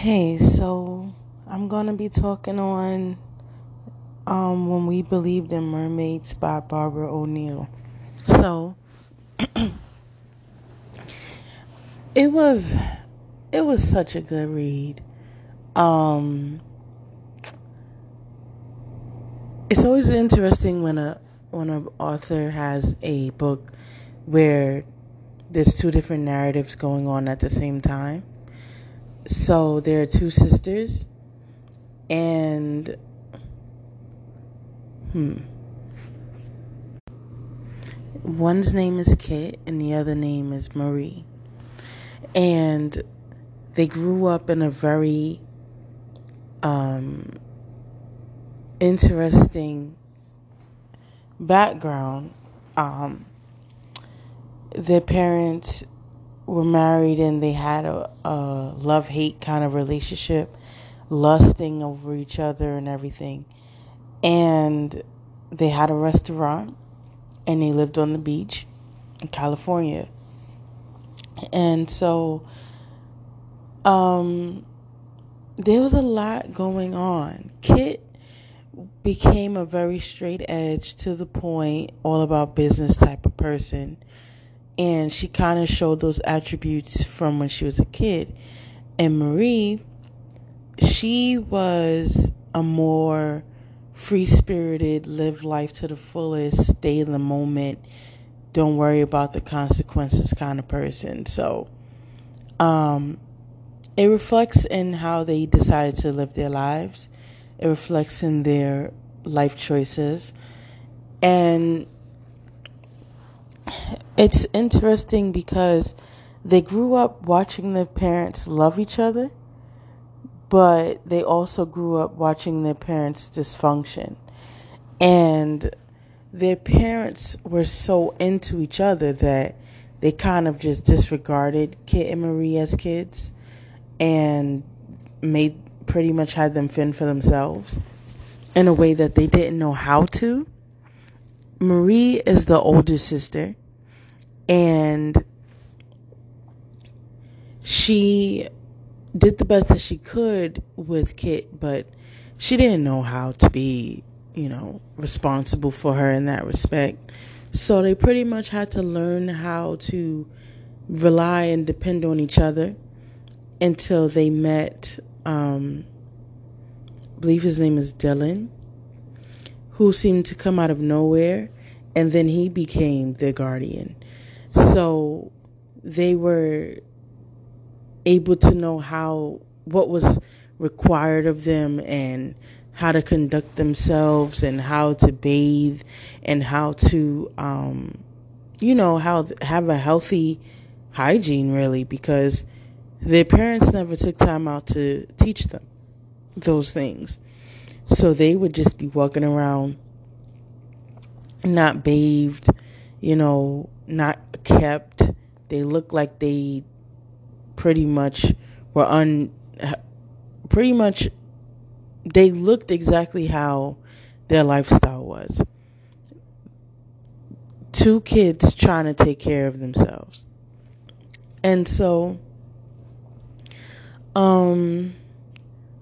Hey, so I'm gonna be talking on um, When We Believed in Mermaids by Barbara O'Neal. So it was it was such a good read. Um, it's always interesting when a when an author has a book where there's two different narratives going on at the same time. So there are two sisters, and hmm, one's name is Kit, and the other name is Marie, and they grew up in a very um, interesting background. Um, their parents were married and they had a, a love hate kind of relationship, lusting over each other and everything. And they had a restaurant and they lived on the beach in California. And so um there was a lot going on. Kit became a very straight edge to the point, all about business type of person and she kind of showed those attributes from when she was a kid. And Marie, she was a more free spirited, live life to the fullest, stay in the moment, don't worry about the consequences kind of person. So, um, it reflects in how they decided to live their lives. It reflects in their life choices. And it's interesting because they grew up watching their parents love each other, but they also grew up watching their parents dysfunction. And their parents were so into each other that they kind of just disregarded Kit and Marie as kids and made pretty much had them fend for themselves in a way that they didn't know how to. Marie is the older sister and she did the best that she could with Kit, but she didn't know how to be, you know, responsible for her in that respect. So they pretty much had to learn how to rely and depend on each other until they met, um, I believe his name is Dylan, who seemed to come out of nowhere, and then he became their guardian. So they were able to know how, what was required of them and how to conduct themselves and how to bathe and how to, um, you know, how have a healthy hygiene really because their parents never took time out to teach them those things. So they would just be walking around not bathed, you know, not kept. They looked like they pretty much were un pretty much they looked exactly how their lifestyle was. Two kids trying to take care of themselves. And so um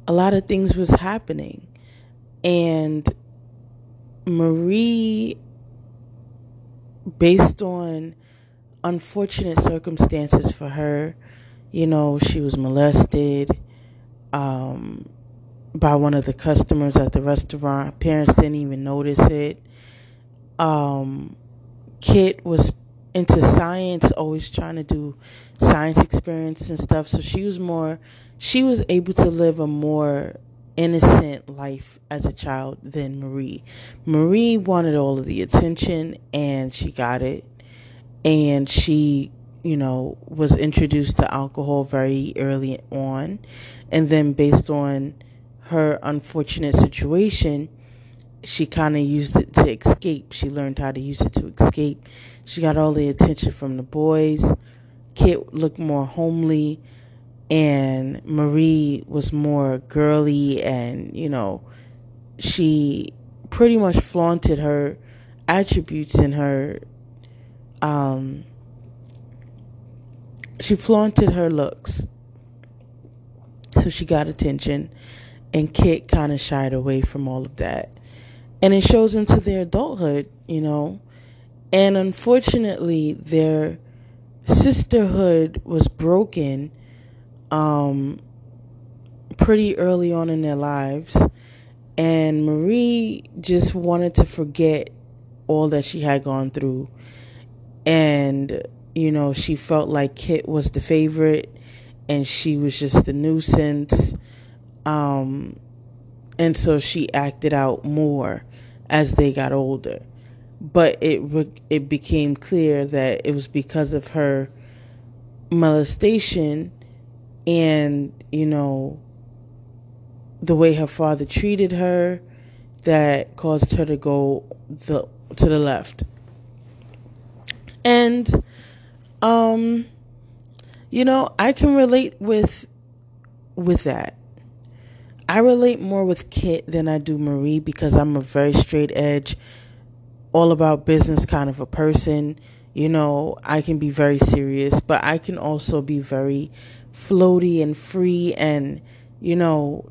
a lot of things was happening and Marie based on unfortunate circumstances for her. You know, she was molested um, by one of the customers at the restaurant. Parents didn't even notice it. Um, Kit was into science, always trying to do science experiments and stuff. So she was more, she was able to live a more innocent life as a child than Marie. Marie wanted all of the attention and she got it. And she, you know, was introduced to alcohol very early on. And then based on her unfortunate situation, she kind of used it to escape. She learned how to use it to escape. She got all the attention from the boys. Kit looked more homely and Marie was more girly and, you know, she pretty much flaunted her attributes in her um she flaunted her looks. So she got attention, and Kit kind of shied away from all of that. And it shows into their adulthood, you know. And unfortunately, their sisterhood was broken um, pretty early on in their lives. And Marie just wanted to forget all that she had gone through. And, you know, she felt like Kit was the favorite and she was just the nuisance. Um, and so she acted out more as they got older. But it it became clear that it was because of her molestation and you know the way her father treated her that caused her to go the to the left. And um you know, I can relate with with that. I relate more with Kit than I do Marie because I'm a very straight edge, all about business kind of a person. You know, I can be very serious, but I can also be very floaty and free and, you know,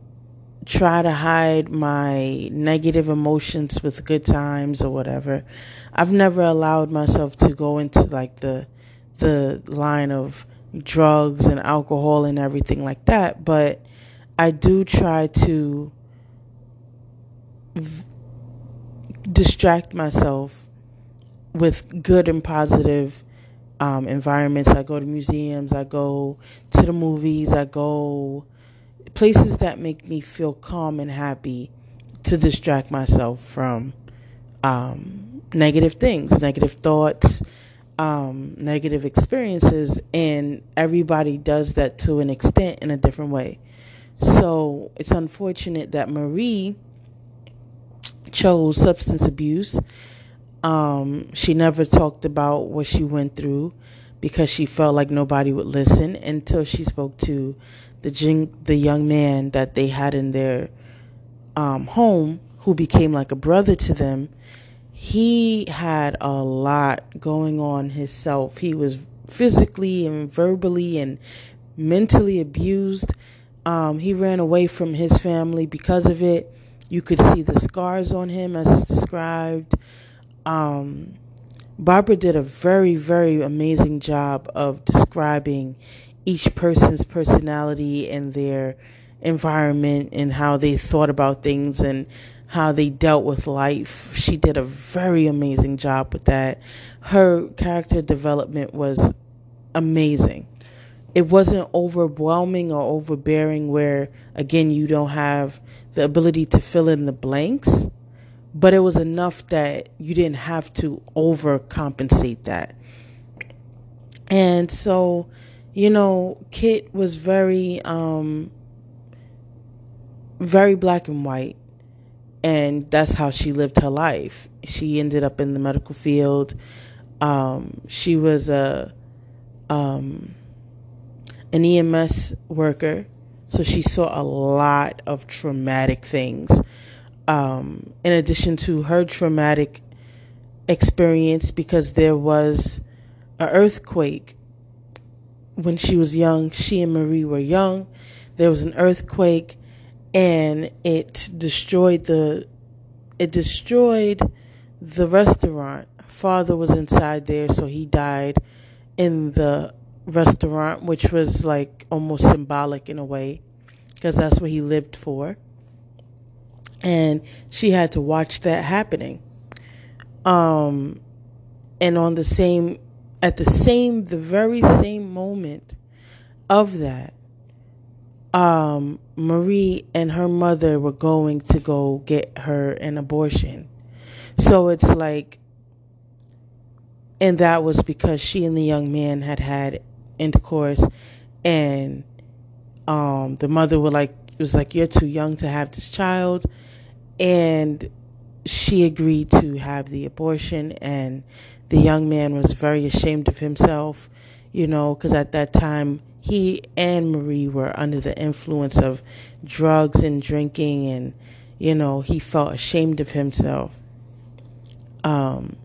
try to hide my negative emotions with good times or whatever. I've never allowed myself to go into like the the line of drugs and alcohol and everything like that, but I do try to v- distract myself with good and positive um, environments. I go to museums, I go to the movies, I go places that make me feel calm and happy to distract myself from um, negative things, negative thoughts, um, negative experiences, and everybody does that to an extent in a different way. So it's unfortunate that Marie chose substance abuse. Um, she never talked about what she went through because she felt like nobody would listen until she spoke to the the young man that they had in their um, home, who became like a brother to them. He had a lot going on himself. He was physically and verbally and mentally abused. Um, he ran away from his family because of it. You could see the scars on him as it's described. Um, Barbara did a very, very amazing job of describing each person's personality and their environment and how they thought about things and how they dealt with life. She did a very amazing job with that. Her character development was amazing. It wasn't overwhelming or overbearing where again you don't have the ability to fill in the blanks, but it was enough that you didn't have to overcompensate that. And so you know, Kit was very, um, very black and white. And that's how she lived her life. She ended up in the medical field. Um, she was a, um, an EMS worker. So she saw a lot of traumatic things. Um, in addition to her traumatic experience, because there was an earthquake when she was young, she and Marie were young. There was an earthquake and it destroyed the it destroyed the restaurant. Father was inside there, so he died in the restaurant, which was like almost symbolic in a way, because that's what he lived for. And she had to watch that happening. Um, and on the same at the same, the very same moment of that, um, Marie and her mother were going to go get her an abortion. So it's like, and that was because she and the young man had had intercourse, and um, the mother was like, was like, "You're too young to have this child," and she agreed to have the abortion, and the young man was very ashamed of himself, you know, because at that time he and Marie were under the influence of drugs and drinking, and you know he felt ashamed of himself. Um,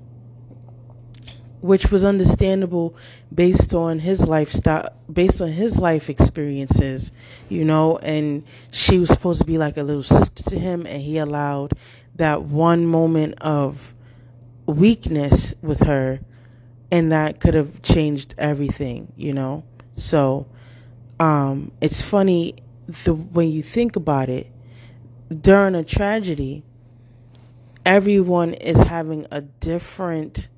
which was understandable based on his lifestyle, based on his life experiences, you know, and she was supposed to be like a little sister to him, and he allowed that one moment of weakness with her, and that could have changed everything, you know. So, um, it's funny the when you think about it, during a tragedy, everyone is having a different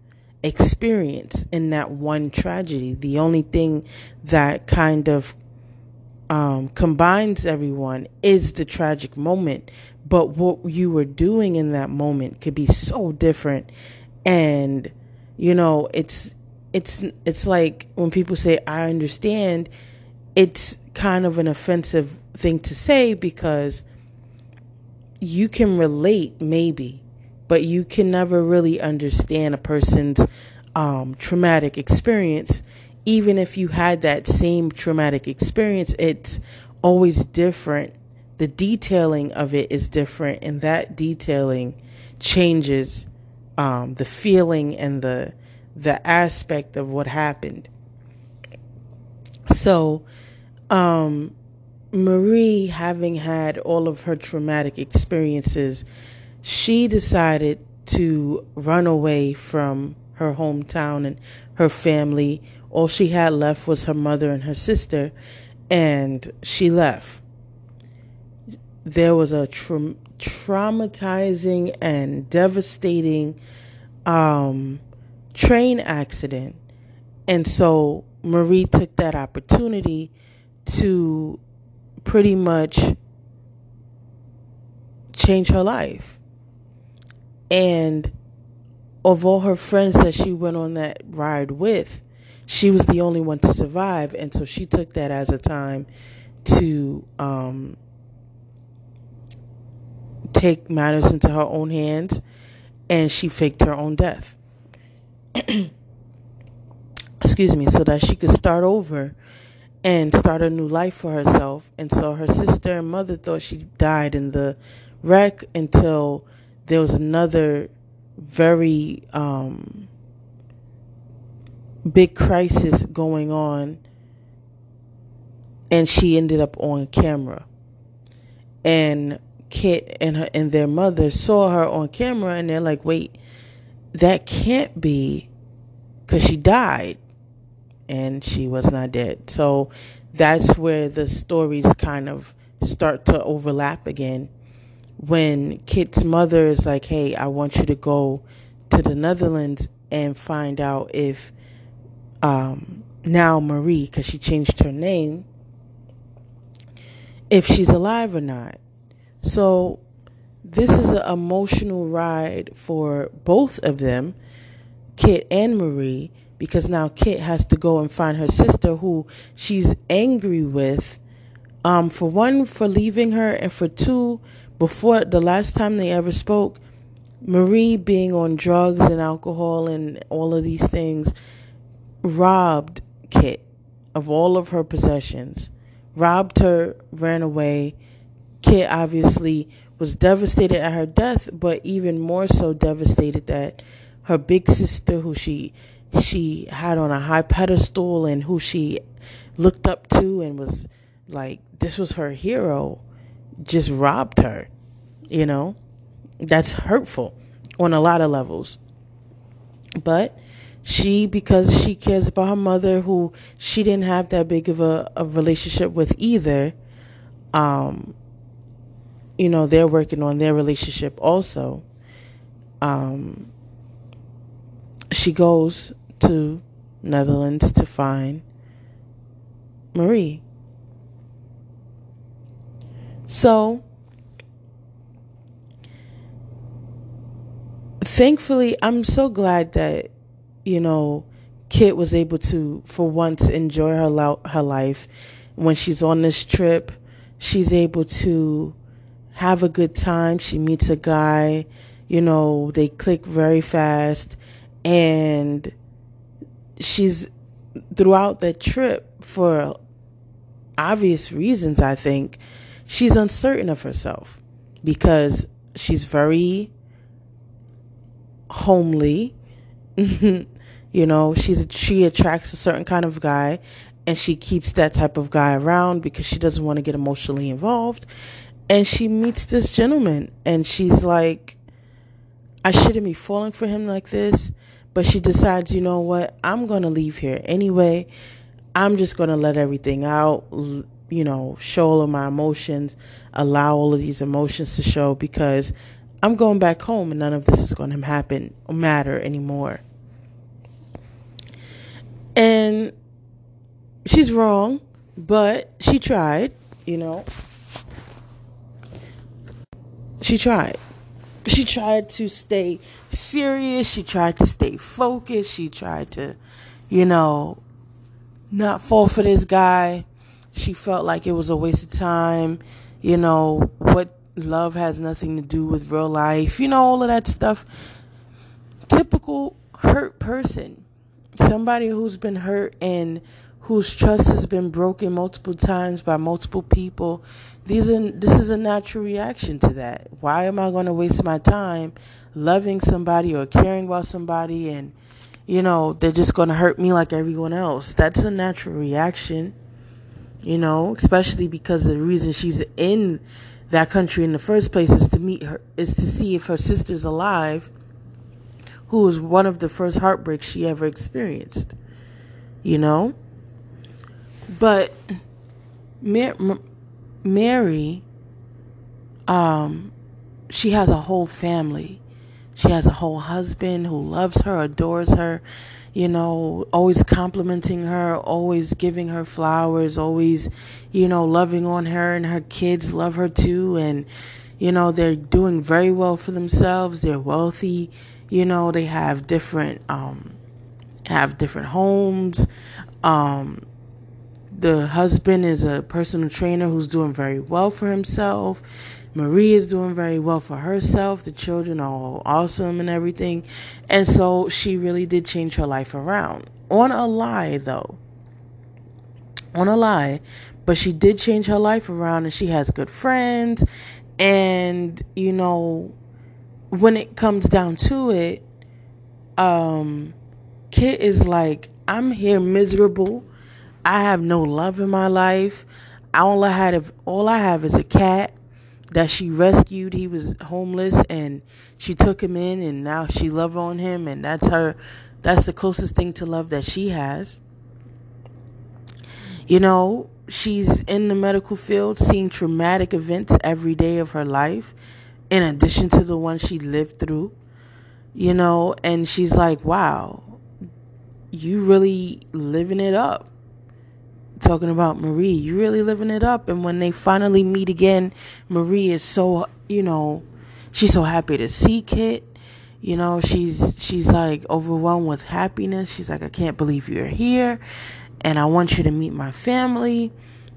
experience in that one tragedy. The only thing that kind of um, combines everyone is the tragic moment. But what you were doing in that moment could be so different. And, you know, it's, it's, it's like when people say, I understand, it's kind of an offensive thing to say because you can relate maybe but you can never really understand a person's um, traumatic experience. Even if you had that same traumatic experience, it's always different. The detailing of it is different, and that detailing changes um, the feeling and the the aspect of what happened. So, um, Marie, having had all of her traumatic experiences, she decided to run away from her hometown and her family. All she had left was her mother and her sister, and she left. There was a tra- traumatizing and devastating um, train accident. And so Marie took that opportunity to pretty much change her life. And of all her friends that she went on that ride with, she was the only one to survive. And so she took that as a time to um, take matters into her own hands and she faked her own death. Excuse me, so that she could start over and start a new life for herself. And so her sister and mother thought she died in the wreck until there was another very um, big crisis going on, and she ended up on camera. And Kit and her and their mother saw her on camera, and they're like, "Wait, that can't be, because she died." and she was not dead. So that's where the stories kind of start to overlap again. When Kit's mother is like, hey, I want you to go to the Netherlands and find out if um, now Marie, because she changed her name, if she's alive or not. So this is an emotional ride for both of them, Kit and Marie because now Kit has to go and find her sister who she's angry with. Um, for one, for leaving her, and for two, before the last time they ever spoke, Marie being on drugs and alcohol and all of these things robbed Kit of all of her possessions, robbed her, ran away. Kit obviously was devastated at her death, but even more so devastated that her big sister, who she she had on a high pedestal and who she looked up to and was like this was her hero just robbed her you know that's hurtful on a lot of levels but she because she cares about her mother who she didn't have that big of a, a relationship with either um you know they're working on their relationship also um she goes to Netherlands to find Marie. So, thankfully, I'm so glad that, you know, Kit was able to, for once, enjoy her, lo- her life. When she's on this trip, she's able to have a good time. She meets a guy, you know, they click very fast. And she's throughout the trip for obvious reasons, I think, she's uncertain of herself because she's very homely. you know, she's she attracts a certain kind of guy and she keeps that type of guy around because she doesn't want to get emotionally involved. And she meets this gentleman and she's like I shouldn't be falling for him like this, but she decides, you know what? I'm going to leave here anyway. I'm just going to let everything out, you know, show all of my emotions, allow all of these emotions to show because I'm going back home and none of this is going to happen or matter anymore. And she's wrong, but she tried, you know. She tried. She tried to stay serious. She tried to stay focused. She tried to, you know, not fall for this guy. She felt like it was a waste of time. You know, love has nothing to do with real life. You know, all of that stuff. Typical hurt person somebody who's been hurt and whose trust has been broken multiple times by multiple people these are this is a natural reaction to that why am i going to waste my time loving somebody or caring about somebody and you know they're just going to hurt me like everyone else that's a natural reaction you know especially because the reason she's in that country in the first place is to meet her is to see if her sister's alive who was one of the first heartbreaks she ever experienced. You know? But Mary, um, she has a whole family. She has a whole husband who loves her, adores her, you know, always complimenting her, always giving her flowers, always, you know, loving on her, and her kids love her too. And, you know, they're doing very well for themselves. They're wealthy you know, they have different um have different homes. Um the husband is a personal trainer who's doing very well for himself. Marie is doing very well for herself. The children are all awesome and everything. And so she really did change her life around. On a lie, though. On a lie. But she did change her life around and she has good friends. And, you know, when it comes down to it, um, Kit is like, I'm here miserable. I have no love in my life. All I had, all I have is a cat that she rescued. He was homeless, and she took him in, and now she love on him, and that's her. That's the closest thing to love that she has. You know, she's in the medical field, seeing traumatic events every day of her life in addition to the one she lived through, you know, and she's like, wow, you really living it up. Talking about Marie, you really living it up. And when they finally meet again, Marie is so, you know, she's so happy to see Kit. You know, she's she's like overwhelmed with happiness. She's like, I can't believe you're here, and I want you to meet my family,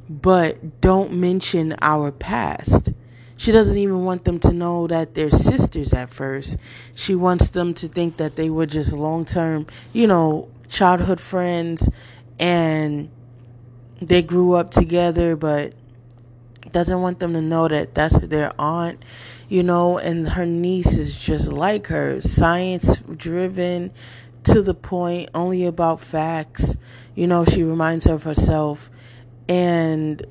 but don't mention our past she doesn't even want them to know that they're sisters at first. She wants them to think that they were just long term, you know, childhood friends and they grew up together, but doesn't want them to know that that's their aunt, you know, and her niece is just like her, science driven to the point, only about facts. You know, she reminds her of herself and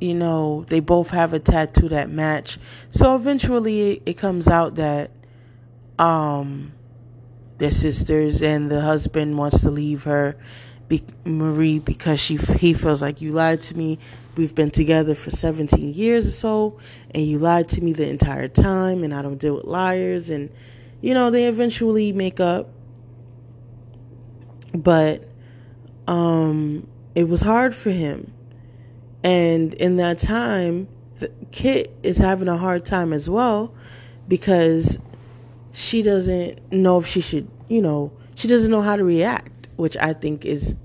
you know, they both have a tattoo that match. So eventually it, comes out that um they're sisters and the husband wants to leave her be- Marie because she he feels like you lied to me. We've been together for 17 years or so and you lied to me the entire time and I don't deal with liars and you know, they eventually make up. But um it was hard for him and in that time, Kit is having a hard time as well because she doesn't know if she should, you know, she doesn't know how to react, which I think is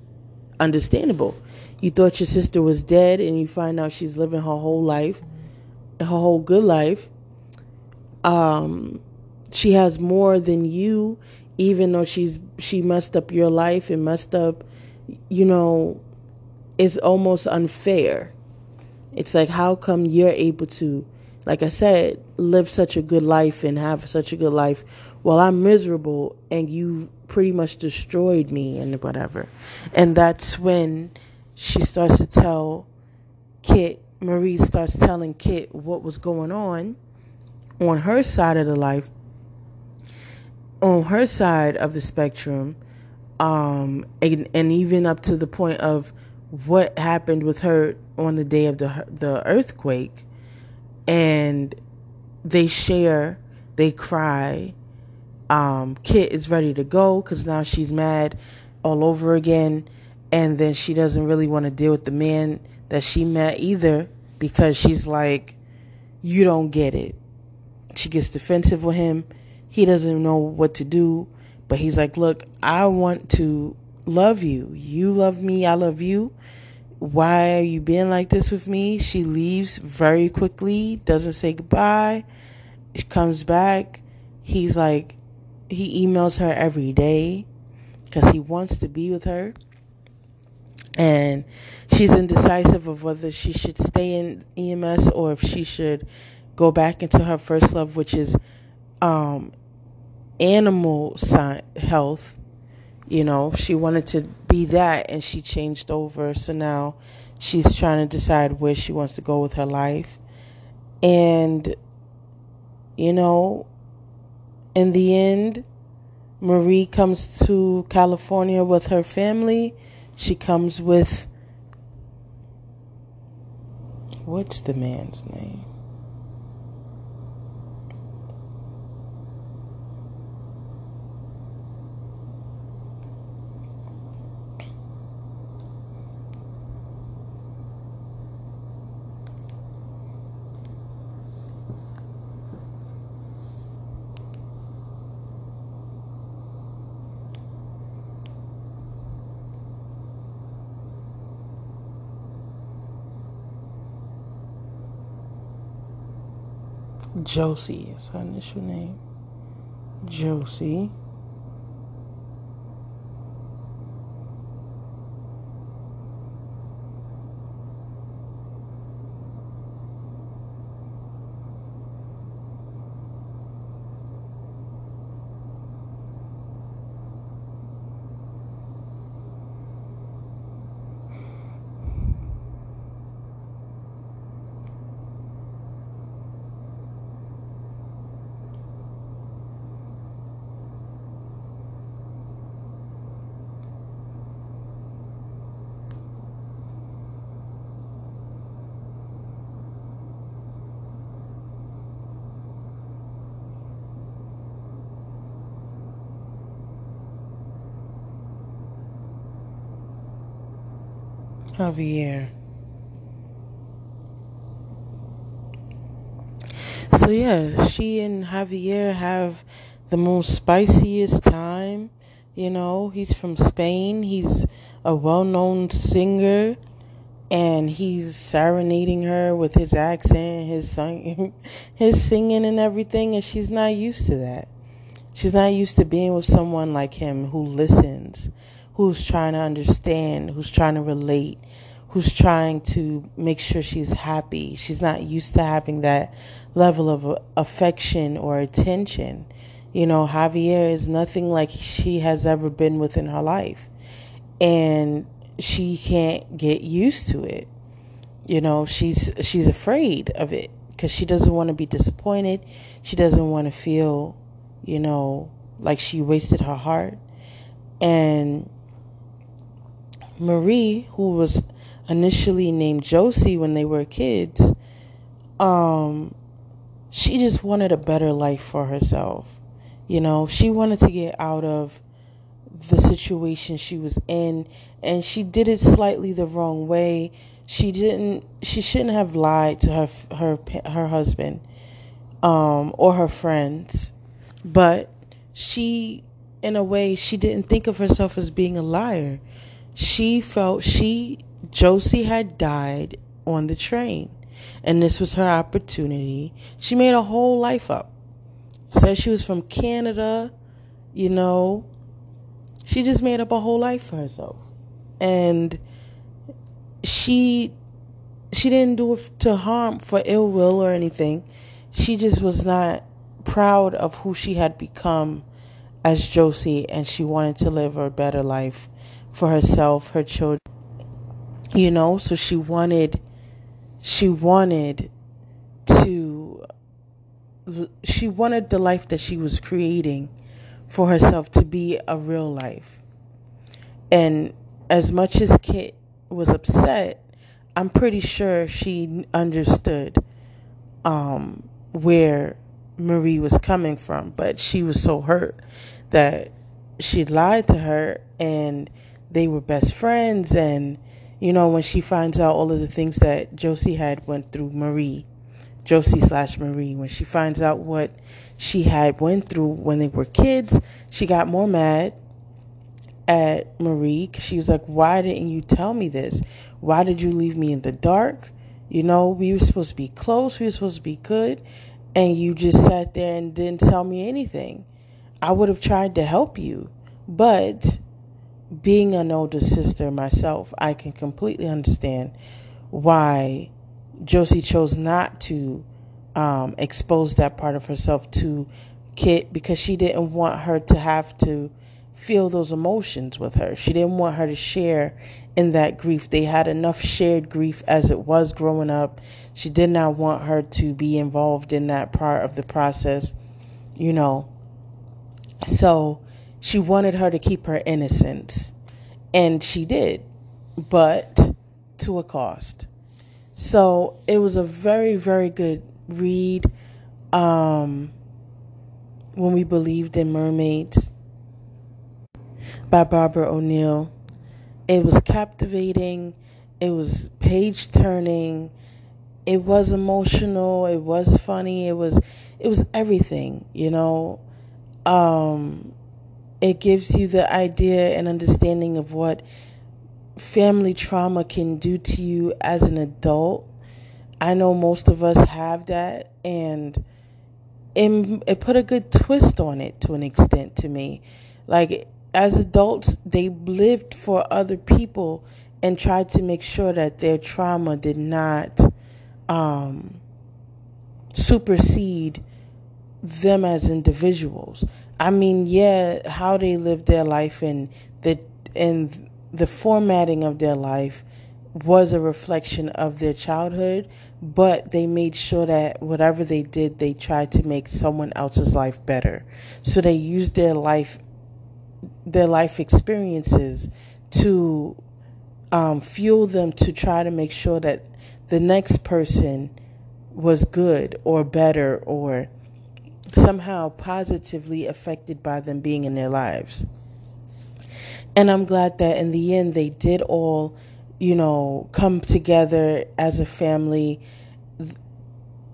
understandable. You thought your sister was dead and you find out she's living her whole life, her whole good life. Um, she has more than you, even though she's she messed up your life and messed up, you know, it's almost unfair. It's like, how come you're able to, like I said, live such a good life and have such a good life while I'm miserable and you pretty much destroyed me and whatever. And that's when she starts to tell Kit, Marie starts telling Kit what was going on on her side of the life, on her side of the spectrum, um, and, and even up to the point of what happened with her on the day of the the earthquake, and they share, they cry, um, Kit is ready to go because now she's mad all over again. And then she doesn't really want to deal with the man that she met either because she's like, you don't get it. She gets defensive with him. He doesn't know what to do. But he's like, look, I want to love you. You love me. I love you. Why are you being like this with me? She leaves very quickly, doesn't say goodbye. She comes back. He's like, he emails her every day because he wants to be with her. And she's indecisive of whether she should stay in EMS or if she should go back into her first love, which is um, animal health. You know, she wanted to be that and she changed over. So now she's trying to decide where she wants to go with her life. And, you know, in the end, Marie comes to California with her family. She comes with. What's the man's name? Josie is her initial name. Josie. Javier. So yeah, she and Javier have the most spiciest time. You know, he's from Spain. He's a well-known singer and he's serenading her with his accent, his sing, his singing and everything and she's not used to that. She's not used to being with someone like him who listens, who's trying to understand, who's trying to relate, who's trying to make sure she's happy. She's not used to having that level of uh, affection or attention. You know, Javier is nothing like she has ever been within her life. And she can't get used to it. You know, she's she's afraid of it because she doesn't want to be disappointed. She doesn't want to feel, you know, like she wasted her heart. And Marie, who was initially named Josie when they were kids, um, she just wanted a better life for herself. You know, she wanted to get out of the situation she was in, and she did it slightly the wrong way. She didn't. She shouldn't have lied to her her her husband, um, or her friends, but she, in a way, she didn't think of herself as being a liar. She felt she Josie had died on the train, and this was her opportunity. She made a whole life up. Said she was from Canada, you know. She just made up a whole life for herself. And she she didn't do it to harm for ill will or anything. She just was not proud of who she had become as Josie and she wanted to live a better life for herself, her children. You know, so she wanted she wanted to she wanted the life that she was creating for herself to be a real life. And as much as Kit was upset, I'm pretty sure she understood um, where Marie was coming from, but she was so hurt that she lied to her and they were best friends and you know when she finds out all of the things that Josie had went through Marie Josie slash Marie when she finds out what she had went through when they were kids she got more mad at Marie she was like why didn't you tell me this? Why did you leave me in the dark? You know we were supposed to be close we were supposed to be good and you just sat there and didn't tell me anything. I would have tried to help you but being an older sister myself, I can completely understand why Josie chose not to um, expose that part of herself to Kit because she didn't want her to have to feel those emotions with her. She didn't want her to share in that grief. They had enough shared grief as it was growing up. She did not want her to be involved in that part of the process, you know. So she wanted her to keep her innocence. And she did, but to a cost. So it was a very, very good read. Um, when we believed in mermaids by Barbara O'Neal. It was captivating. It was page turning. It was emotional. It was funny. It was it was everything, you know. Um, it gives you the idea and understanding of what family trauma can do to you as an adult. I know most of us have that, and it, it put a good twist on it to an extent to me. Like, as adults, they lived for other people and tried to make sure that their trauma did not um, supersede them as individuals. I mean, yeah, how they lived their life and the and the formatting of their life was a reflection of their childhood, but they made sure that whatever they did, they tried to make someone else's life better. So they used their life their life experiences to um, fuel them to try to make sure that the next person was good or better or somehow positively affected by them being in their lives. And I'm glad that in the end they did all, you know, come together as a family.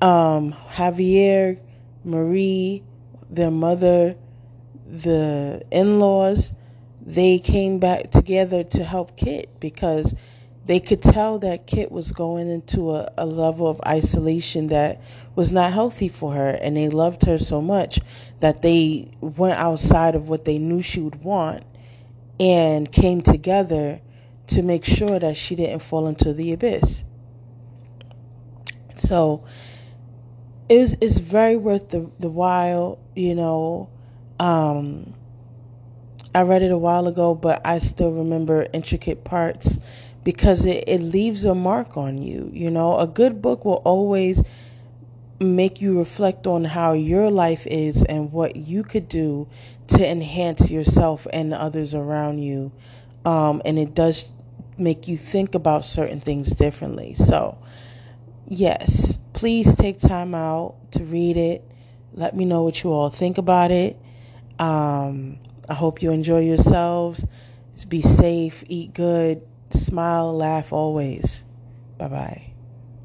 Um, Javier, Marie, their mother, the in laws, they came back together to help Kit because they could tell that Kit was going into a, a, level of isolation that was not healthy for her, and they loved her so much that they went outside of what they knew she would want and came together to make sure that she didn't fall into the abyss. So it was it's very worth the the while, you know. Um, I read it a while ago, but I still remember intricate parts because it, it leaves a mark on you. You know, a good book will always make you reflect on how your life is and what you could do to enhance yourself and others around you. Um, and it does make you think about certain things differently. So, yes, please take time out to read it. Let me know what you all think about it. Um, I hope you enjoy yourselves. Be safe, eat good, smile, laugh always. Bye bye.